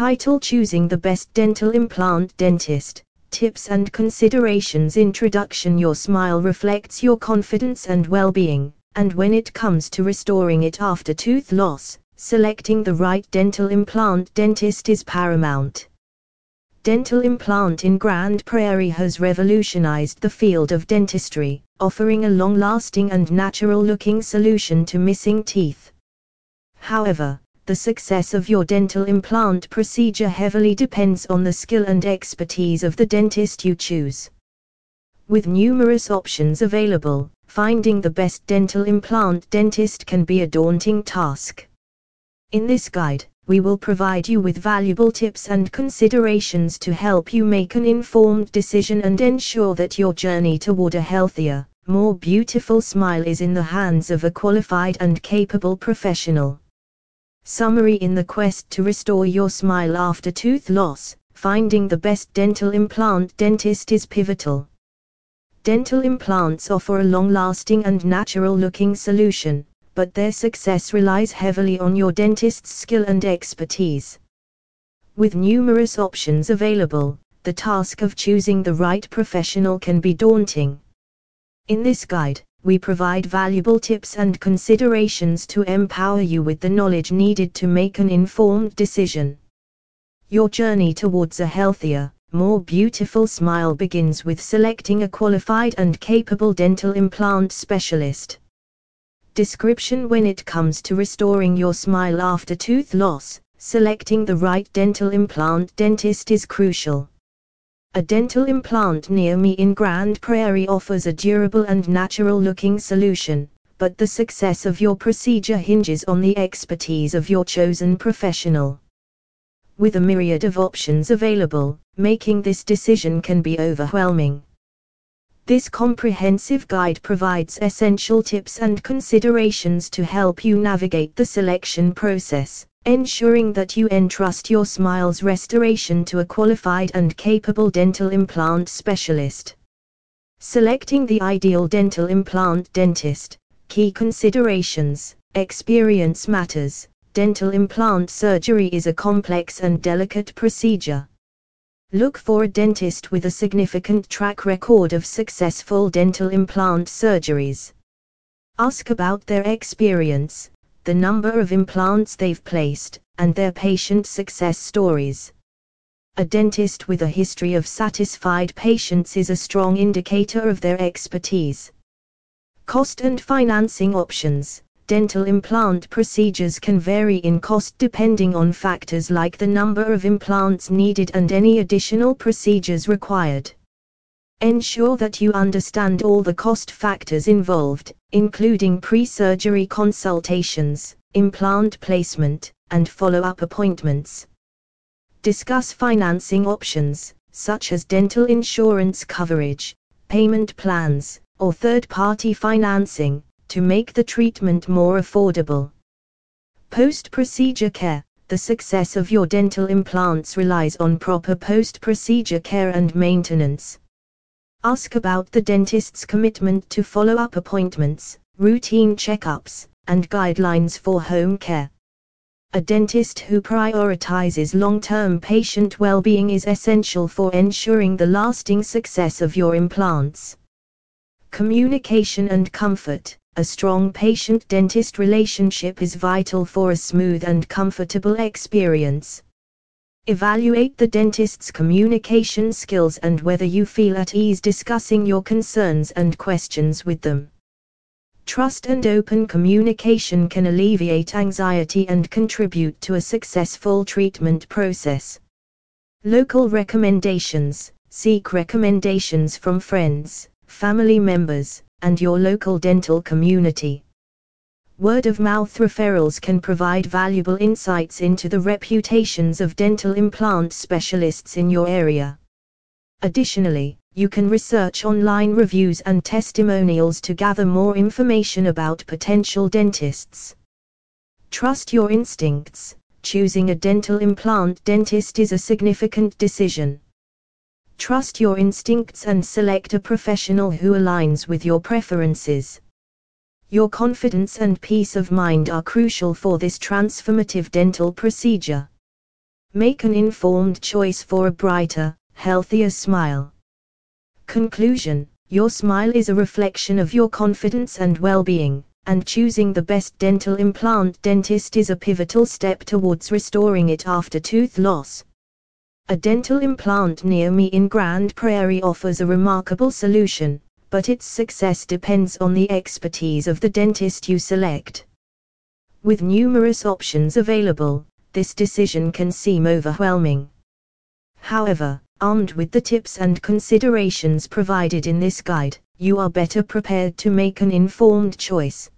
title Choosing the Best Dental Implant Dentist Tips and Considerations Introduction Your smile reflects your confidence and well being, and when it comes to restoring it after tooth loss, selecting the right dental implant dentist is paramount. Dental implant in Grand Prairie has revolutionized the field of dentistry, offering a long lasting and natural looking solution to missing teeth. However, the success of your dental implant procedure heavily depends on the skill and expertise of the dentist you choose. With numerous options available, finding the best dental implant dentist can be a daunting task. In this guide, we will provide you with valuable tips and considerations to help you make an informed decision and ensure that your journey toward a healthier, more beautiful smile is in the hands of a qualified and capable professional. Summary In the quest to restore your smile after tooth loss, finding the best dental implant dentist is pivotal. Dental implants offer a long lasting and natural looking solution, but their success relies heavily on your dentist's skill and expertise. With numerous options available, the task of choosing the right professional can be daunting. In this guide, we provide valuable tips and considerations to empower you with the knowledge needed to make an informed decision. Your journey towards a healthier, more beautiful smile begins with selecting a qualified and capable dental implant specialist. Description When it comes to restoring your smile after tooth loss, selecting the right dental implant dentist is crucial. A dental implant near me in Grand Prairie offers a durable and natural looking solution, but the success of your procedure hinges on the expertise of your chosen professional. With a myriad of options available, making this decision can be overwhelming. This comprehensive guide provides essential tips and considerations to help you navigate the selection process, ensuring that you entrust your smile's restoration to a qualified and capable dental implant specialist. Selecting the ideal dental implant dentist, key considerations, experience matters. Dental implant surgery is a complex and delicate procedure, Look for a dentist with a significant track record of successful dental implant surgeries. Ask about their experience, the number of implants they've placed, and their patient success stories. A dentist with a history of satisfied patients is a strong indicator of their expertise. Cost and financing options dental implant procedures can vary in cost depending on factors like the number of implants needed and any additional procedures required. Ensure that you understand all the cost factors involved, including pre surgery consultations, implant placement, and follow up appointments. Discuss financing options, such as dental insurance coverage, payment plans, or third party financing, to make the treatment more affordable. Post procedure care The success of your dental implants relies on proper post procedure care and maintenance. Ask about the dentist's commitment to follow up appointments, routine checkups, and guidelines for home care. A dentist who prioritizes long term patient well being is essential for ensuring the lasting success of your implants. Communication and comfort a strong patient dentist relationship is vital for a smooth and comfortable experience. Evaluate the dentist's communication skills and whether you feel at ease discussing your concerns and questions with them. Trust and open communication can alleviate anxiety and contribute to a successful treatment process. Local recommendations Seek recommendations from friends, family members, and your local dental community. Word of mouth referrals can provide valuable insights into the reputations of dental implant specialists in your area. Additionally, you can research online reviews and testimonials to gather more information about potential dentists. Trust your instincts. Choosing a dental implant dentist is a significant decision. Trust your instincts and select a professional who aligns with your preferences. Your confidence and peace of mind are crucial for this transformative dental procedure. Make an informed choice for a brighter, healthier smile. Conclusion Your smile is a reflection of your confidence and well being, and choosing the best dental implant dentist is a pivotal step towards restoring it after tooth loss. A dental implant near me in Grand Prairie offers a remarkable solution, but its success depends on the expertise of the dentist you select. With numerous options available, this decision can seem overwhelming. However, armed with the tips and considerations provided in this guide, you are better prepared to make an informed choice.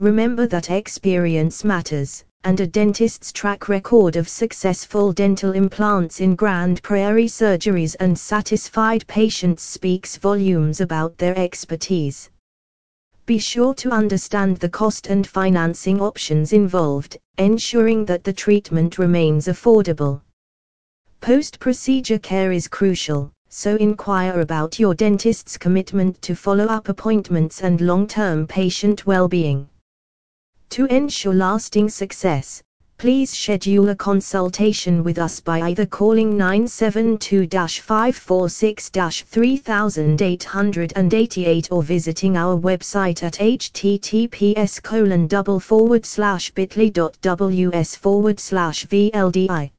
Remember that experience matters, and a dentist's track record of successful dental implants in Grand Prairie surgeries and satisfied patients speaks volumes about their expertise. Be sure to understand the cost and financing options involved, ensuring that the treatment remains affordable. Post procedure care is crucial, so inquire about your dentist's commitment to follow up appointments and long term patient well being. To ensure lasting success, please schedule a consultation with us by either calling 972-546-3888 or visiting our website at https colon double forward slash bit.ly.ws forward slash VLDI.